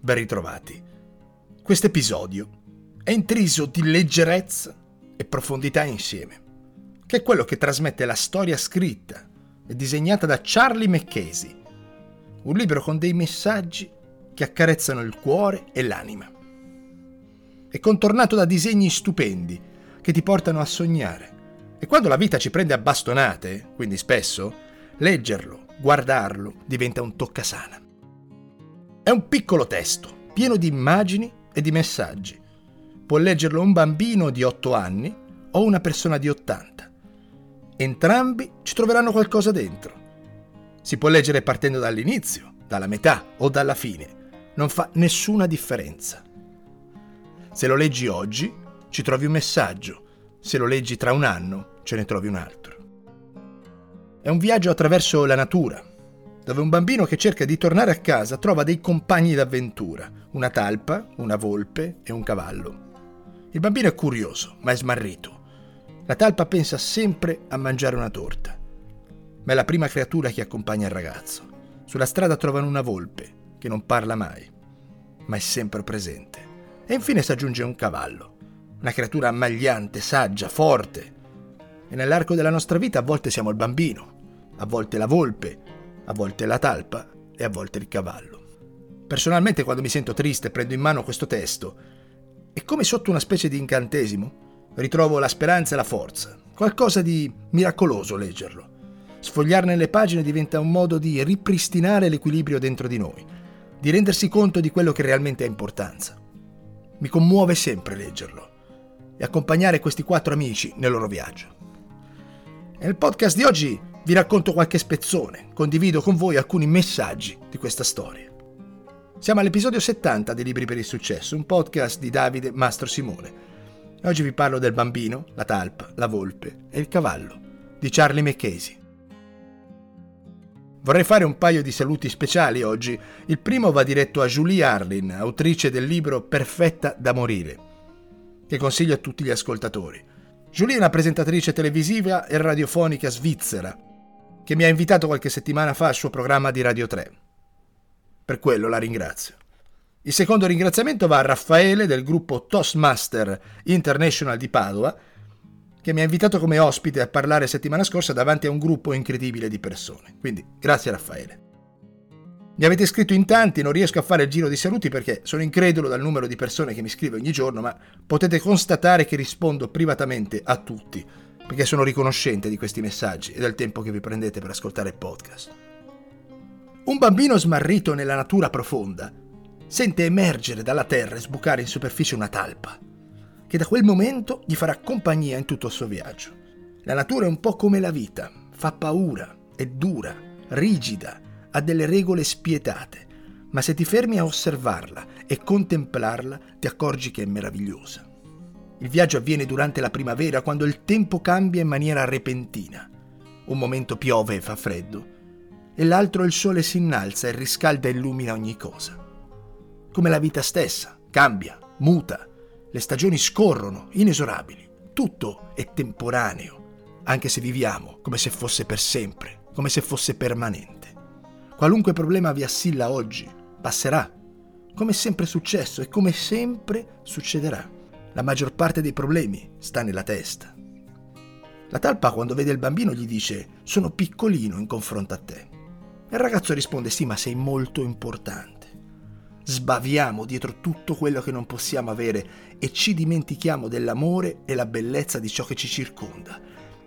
ben ritrovati. Questo episodio è intriso di leggerezza e profondità insieme, che è quello che trasmette la storia scritta e disegnata da Charlie McCasey, un libro con dei messaggi che accarezzano il cuore e l'anima. È contornato da disegni stupendi che ti portano a sognare. E quando la vita ci prende a bastonate, quindi spesso, leggerlo, guardarlo diventa un toccasana. È un piccolo testo, pieno di immagini e di messaggi. Può leggerlo un bambino di 8 anni o una persona di 80. Entrambi ci troveranno qualcosa dentro. Si può leggere partendo dall'inizio, dalla metà o dalla fine. Non fa nessuna differenza. Se lo leggi oggi, ci trovi un messaggio. Se lo leggi tra un anno, ce ne trovi un altro. È un viaggio attraverso la natura, dove un bambino che cerca di tornare a casa trova dei compagni d'avventura, una talpa, una volpe e un cavallo. Il bambino è curioso, ma è smarrito. La talpa pensa sempre a mangiare una torta, ma è la prima creatura che accompagna il ragazzo. Sulla strada trovano una volpe, che non parla mai, ma è sempre presente. E infine si aggiunge un cavallo, una creatura ammagliante, saggia, forte. E nell'arco della nostra vita a volte siamo il bambino, a volte la volpe, a volte la talpa e a volte il cavallo. Personalmente quando mi sento triste e prendo in mano questo testo, è come sotto una specie di incantesimo. Ritrovo la speranza e la forza, qualcosa di miracoloso leggerlo. Sfogliarne le pagine diventa un modo di ripristinare l'equilibrio dentro di noi, di rendersi conto di quello che realmente ha importanza. Mi commuove sempre leggerlo e accompagnare questi quattro amici nel loro viaggio. E nel podcast di oggi vi racconto qualche spezzone, condivido con voi alcuni messaggi di questa storia. Siamo all'episodio 70 di Libri per il Successo, un podcast di Davide Mastro Simone. Oggi vi parlo del bambino, la talpa, la volpe e il cavallo, di Charlie McCasey. Vorrei fare un paio di saluti speciali oggi. Il primo va diretto a Julie Arlin, autrice del libro Perfetta da morire, che consiglio a tutti gli ascoltatori. Julie è una presentatrice televisiva e radiofonica svizzera che mi ha invitato qualche settimana fa al suo programma di Radio 3. Per quello la ringrazio. Il secondo ringraziamento va a Raffaele del gruppo Toastmaster International di Padova, che mi ha invitato come ospite a parlare settimana scorsa davanti a un gruppo incredibile di persone. Quindi grazie Raffaele. Mi avete scritto in tanti, non riesco a fare il giro di saluti perché sono incredulo dal numero di persone che mi scrive ogni giorno, ma potete constatare che rispondo privatamente a tutti perché sono riconoscente di questi messaggi e del tempo che vi prendete per ascoltare il podcast. Un bambino smarrito nella natura profonda sente emergere dalla terra e sbucare in superficie una talpa, che da quel momento gli farà compagnia in tutto il suo viaggio. La natura è un po' come la vita, fa paura, è dura, rigida, ha delle regole spietate, ma se ti fermi a osservarla e contemplarla ti accorgi che è meravigliosa. Il viaggio avviene durante la primavera quando il tempo cambia in maniera repentina. Un momento piove e fa freddo, e l'altro il sole si innalza e riscalda e illumina ogni cosa. Come la vita stessa, cambia, muta, le stagioni scorrono, inesorabili, tutto è temporaneo, anche se viviamo come se fosse per sempre, come se fosse permanente. Qualunque problema vi assilla oggi, passerà, come è sempre successo e come sempre succederà. La maggior parte dei problemi sta nella testa. La talpa quando vede il bambino gli dice sono piccolino in confronto a te. E il ragazzo risponde sì ma sei molto importante. Sbaviamo dietro tutto quello che non possiamo avere e ci dimentichiamo dell'amore e la bellezza di ciò che ci circonda.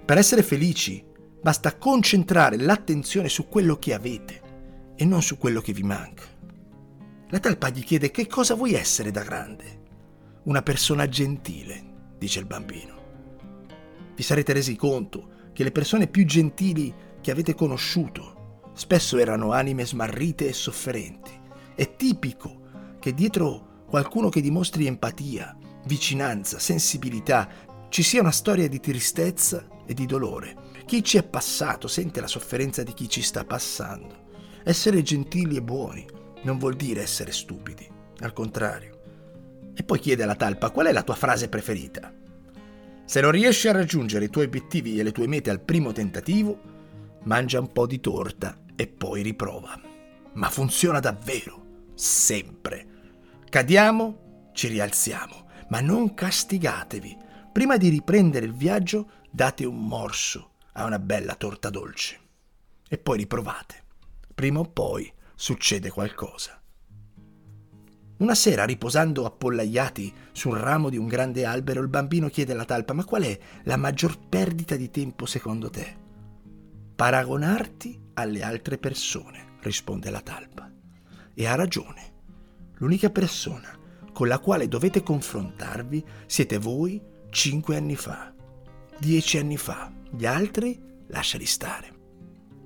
Per essere felici basta concentrare l'attenzione su quello che avete e non su quello che vi manca. La talpa gli chiede che cosa vuoi essere da grande una persona gentile, dice il bambino. Vi sarete resi conto che le persone più gentili che avete conosciuto spesso erano anime smarrite e sofferenti. È tipico che dietro qualcuno che dimostri empatia, vicinanza, sensibilità, ci sia una storia di tristezza e di dolore. Chi ci è passato sente la sofferenza di chi ci sta passando. Essere gentili e buoni non vuol dire essere stupidi, al contrario. E poi chiede alla talpa qual è la tua frase preferita. Se non riesci a raggiungere i tuoi obiettivi e le tue mete al primo tentativo, mangia un po' di torta e poi riprova. Ma funziona davvero, sempre. Cadiamo, ci rialziamo, ma non castigatevi. Prima di riprendere il viaggio, date un morso a una bella torta dolce. E poi riprovate. Prima o poi succede qualcosa. Una sera, riposando appollaiati sul ramo di un grande albero, il bambino chiede alla talpa: Ma qual è la maggior perdita di tempo secondo te? Paragonarti alle altre persone, risponde la talpa. E ha ragione. L'unica persona con la quale dovete confrontarvi siete voi cinque anni fa, dieci anni fa. Gli altri lasciali stare.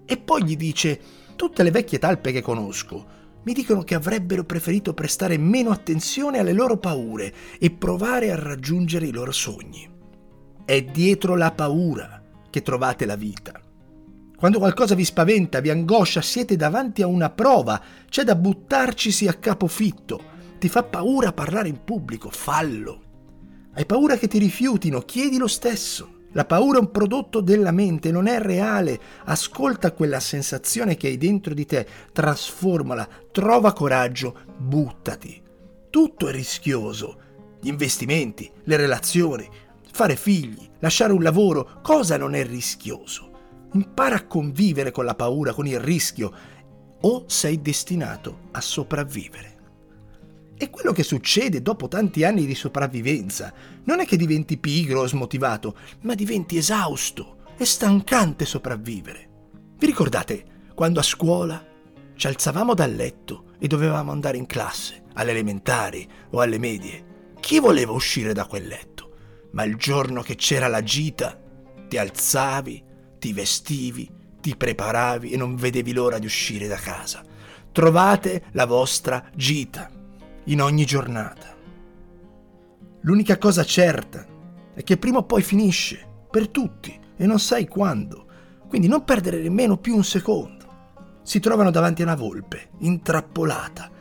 E poi gli dice: Tutte le vecchie talpe che conosco mi dicono che avrebbero preferito prestare meno attenzione alle loro paure e provare a raggiungere i loro sogni. È dietro la paura che trovate la vita. Quando qualcosa vi spaventa, vi angoscia, siete davanti a una prova, c'è da buttarcisi a capofitto. Ti fa paura parlare in pubblico, fallo. Hai paura che ti rifiutino, chiedi lo stesso. La paura è un prodotto della mente, non è reale. Ascolta quella sensazione che hai dentro di te, trasformala, trova coraggio, buttati. Tutto è rischioso. Gli investimenti, le relazioni, fare figli, lasciare un lavoro, cosa non è rischioso? Impara a convivere con la paura, con il rischio, o sei destinato a sopravvivere. E quello che succede dopo tanti anni di sopravvivenza non è che diventi pigro o smotivato, ma diventi esausto. È stancante sopravvivere. Vi ricordate quando a scuola ci alzavamo dal letto e dovevamo andare in classe, alle elementari o alle medie? Chi voleva uscire da quel letto? Ma il giorno che c'era la gita, ti alzavi, ti vestivi, ti preparavi e non vedevi l'ora di uscire da casa. Trovate la vostra gita in ogni giornata. L'unica cosa certa è che prima o poi finisce, per tutti, e non sai quando, quindi non perdere nemmeno più un secondo. Si trovano davanti a una volpe, intrappolata,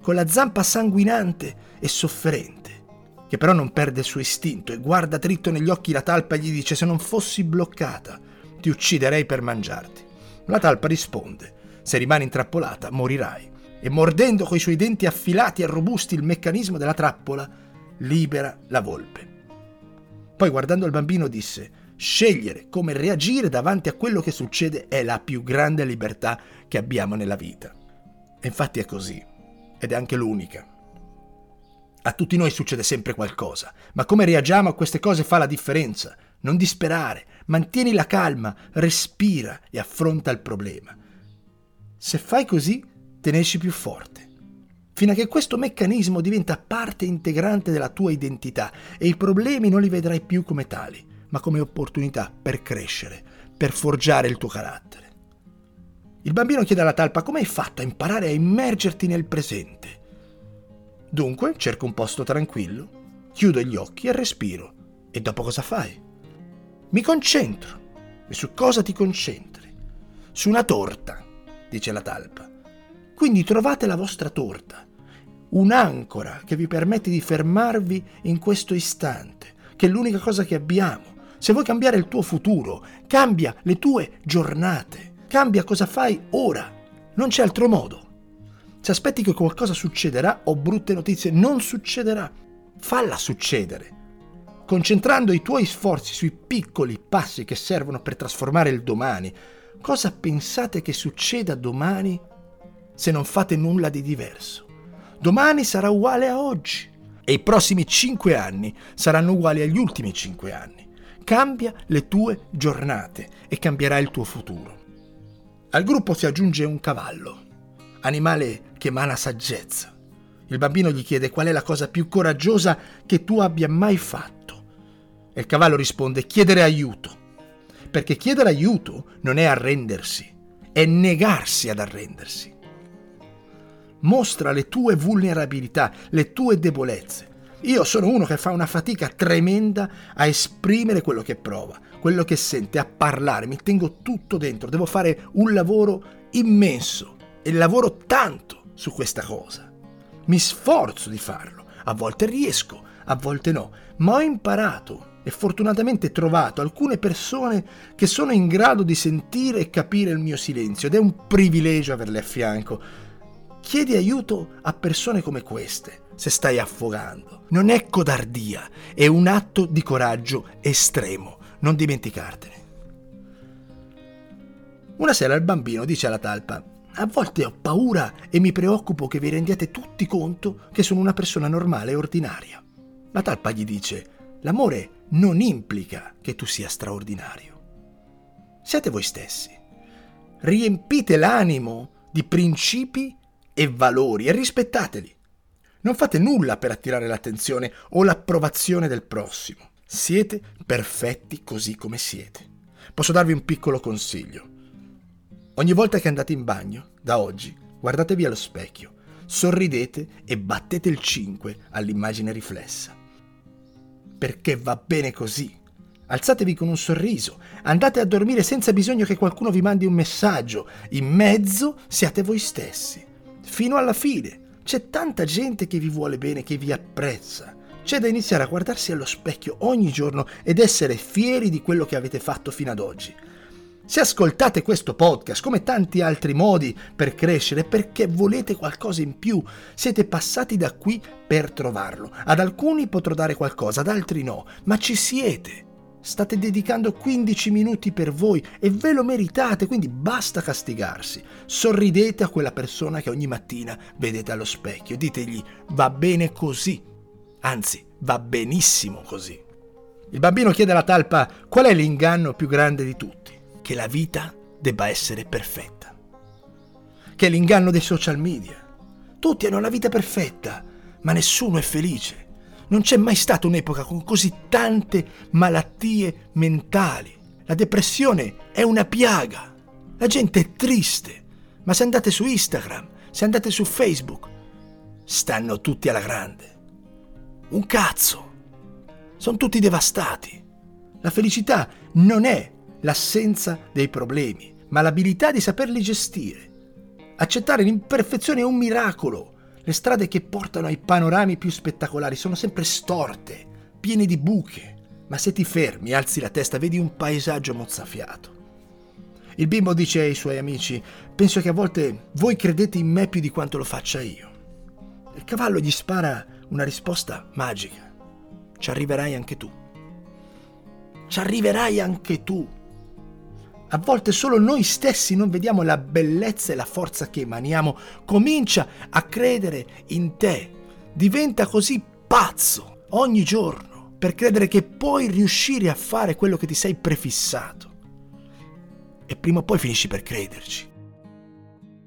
con la zampa sanguinante e sofferente, che però non perde il suo istinto e guarda dritto negli occhi la talpa e gli dice se non fossi bloccata ti ucciderei per mangiarti. La talpa risponde se rimani intrappolata morirai e mordendo coi suoi denti affilati e robusti il meccanismo della trappola, libera la volpe. Poi guardando il bambino disse, scegliere come reagire davanti a quello che succede è la più grande libertà che abbiamo nella vita. E infatti è così, ed è anche l'unica. A tutti noi succede sempre qualcosa, ma come reagiamo a queste cose fa la differenza. Non disperare, mantieni la calma, respira e affronta il problema. Se fai così, te più forte. Fino a che questo meccanismo diventa parte integrante della tua identità e i problemi non li vedrai più come tali, ma come opportunità per crescere, per forgiare il tuo carattere. Il bambino chiede alla talpa come hai fatto a imparare a immergerti nel presente. Dunque cerco un posto tranquillo, chiudo gli occhi e respiro. E dopo cosa fai? Mi concentro. E su cosa ti concentri? Su una torta, dice la talpa. Quindi trovate la vostra torta, un'ancora che vi permette di fermarvi in questo istante, che è l'unica cosa che abbiamo. Se vuoi cambiare il tuo futuro, cambia le tue giornate, cambia cosa fai ora. Non c'è altro modo. Se aspetti che qualcosa succederà o brutte notizie, non succederà. Falla succedere. Concentrando i tuoi sforzi sui piccoli passi che servono per trasformare il domani, cosa pensate che succeda domani se non fate nulla di diverso. Domani sarà uguale a oggi e i prossimi cinque anni saranno uguali agli ultimi cinque anni. Cambia le tue giornate e cambierà il tuo futuro. Al gruppo si aggiunge un cavallo, animale che emana saggezza. Il bambino gli chiede qual è la cosa più coraggiosa che tu abbia mai fatto. E il cavallo risponde chiedere aiuto. Perché chiedere aiuto non è arrendersi, è negarsi ad arrendersi. Mostra le tue vulnerabilità, le tue debolezze. Io sono uno che fa una fatica tremenda a esprimere quello che prova, quello che sente, a parlare, mi tengo tutto dentro, devo fare un lavoro immenso e lavoro tanto su questa cosa. Mi sforzo di farlo, a volte riesco, a volte no, ma ho imparato e fortunatamente trovato alcune persone che sono in grado di sentire e capire il mio silenzio ed è un privilegio averle a fianco Chiedi aiuto a persone come queste se stai affogando. Non è codardia, è un atto di coraggio estremo. Non dimenticartene. Una sera il bambino dice alla talpa, a volte ho paura e mi preoccupo che vi rendiate tutti conto che sono una persona normale e ordinaria. La talpa gli dice, l'amore non implica che tu sia straordinario. Siate voi stessi. Riempite l'animo di principi e valori e rispettateli. Non fate nulla per attirare l'attenzione o l'approvazione del prossimo. Siete perfetti così come siete. Posso darvi un piccolo consiglio. Ogni volta che andate in bagno, da oggi, guardatevi allo specchio, sorridete e battete il 5 all'immagine riflessa. Perché va bene così. Alzatevi con un sorriso, andate a dormire senza bisogno che qualcuno vi mandi un messaggio, in mezzo siate voi stessi. Fino alla fine. C'è tanta gente che vi vuole bene, che vi apprezza. C'è da iniziare a guardarsi allo specchio ogni giorno ed essere fieri di quello che avete fatto fino ad oggi. Se ascoltate questo podcast, come tanti altri modi per crescere, perché volete qualcosa in più, siete passati da qui per trovarlo. Ad alcuni potrò dare qualcosa, ad altri no, ma ci siete. State dedicando 15 minuti per voi e ve lo meritate, quindi basta castigarsi. Sorridete a quella persona che ogni mattina vedete allo specchio. Ditegli va bene così. Anzi, va benissimo così. Il bambino chiede alla talpa qual è l'inganno più grande di tutti che la vita debba essere perfetta. Che è l'inganno dei social media. Tutti hanno la vita perfetta, ma nessuno è felice. Non c'è mai stata un'epoca con così tante malattie mentali. La depressione è una piaga. La gente è triste. Ma se andate su Instagram, se andate su Facebook, stanno tutti alla grande. Un cazzo. Sono tutti devastati. La felicità non è l'assenza dei problemi, ma l'abilità di saperli gestire. Accettare l'imperfezione è un miracolo. Le strade che portano ai panorami più spettacolari sono sempre storte, piene di buche, ma se ti fermi, alzi la testa, vedi un paesaggio mozzafiato. Il bimbo dice ai suoi amici, penso che a volte voi credete in me più di quanto lo faccia io. Il cavallo gli spara una risposta magica. Ci arriverai anche tu. Ci arriverai anche tu. A volte solo noi stessi non vediamo la bellezza e la forza che emaniamo. Comincia a credere in te. Diventa così pazzo ogni giorno per credere che puoi riuscire a fare quello che ti sei prefissato. E prima o poi finisci per crederci.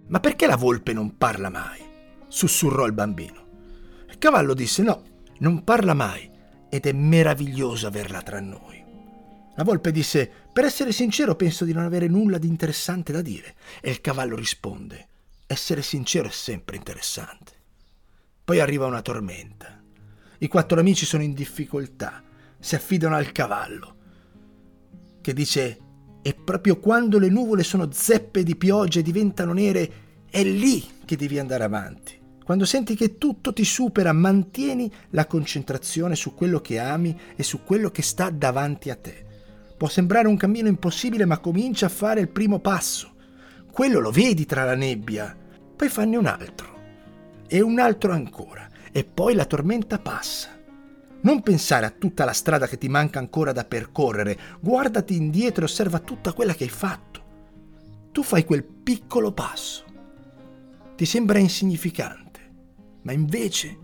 Ma perché la volpe non parla mai? sussurrò il bambino. Il cavallo disse no, non parla mai ed è meraviglioso averla tra noi. La volpe disse: Per essere sincero, penso di non avere nulla di interessante da dire. E il cavallo risponde: Essere sincero è sempre interessante. Poi arriva una tormenta. I quattro amici sono in difficoltà. Si affidano al cavallo, che dice: E proprio quando le nuvole sono zeppe di pioggia e diventano nere, è lì che devi andare avanti. Quando senti che tutto ti supera, mantieni la concentrazione su quello che ami e su quello che sta davanti a te. Può sembrare un cammino impossibile, ma comincia a fare il primo passo. Quello lo vedi tra la nebbia, poi fanne un altro e un altro ancora, e poi la tormenta passa. Non pensare a tutta la strada che ti manca ancora da percorrere, guardati indietro e osserva tutta quella che hai fatto. Tu fai quel piccolo passo. Ti sembra insignificante, ma invece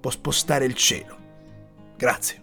può spostare il cielo. Grazie.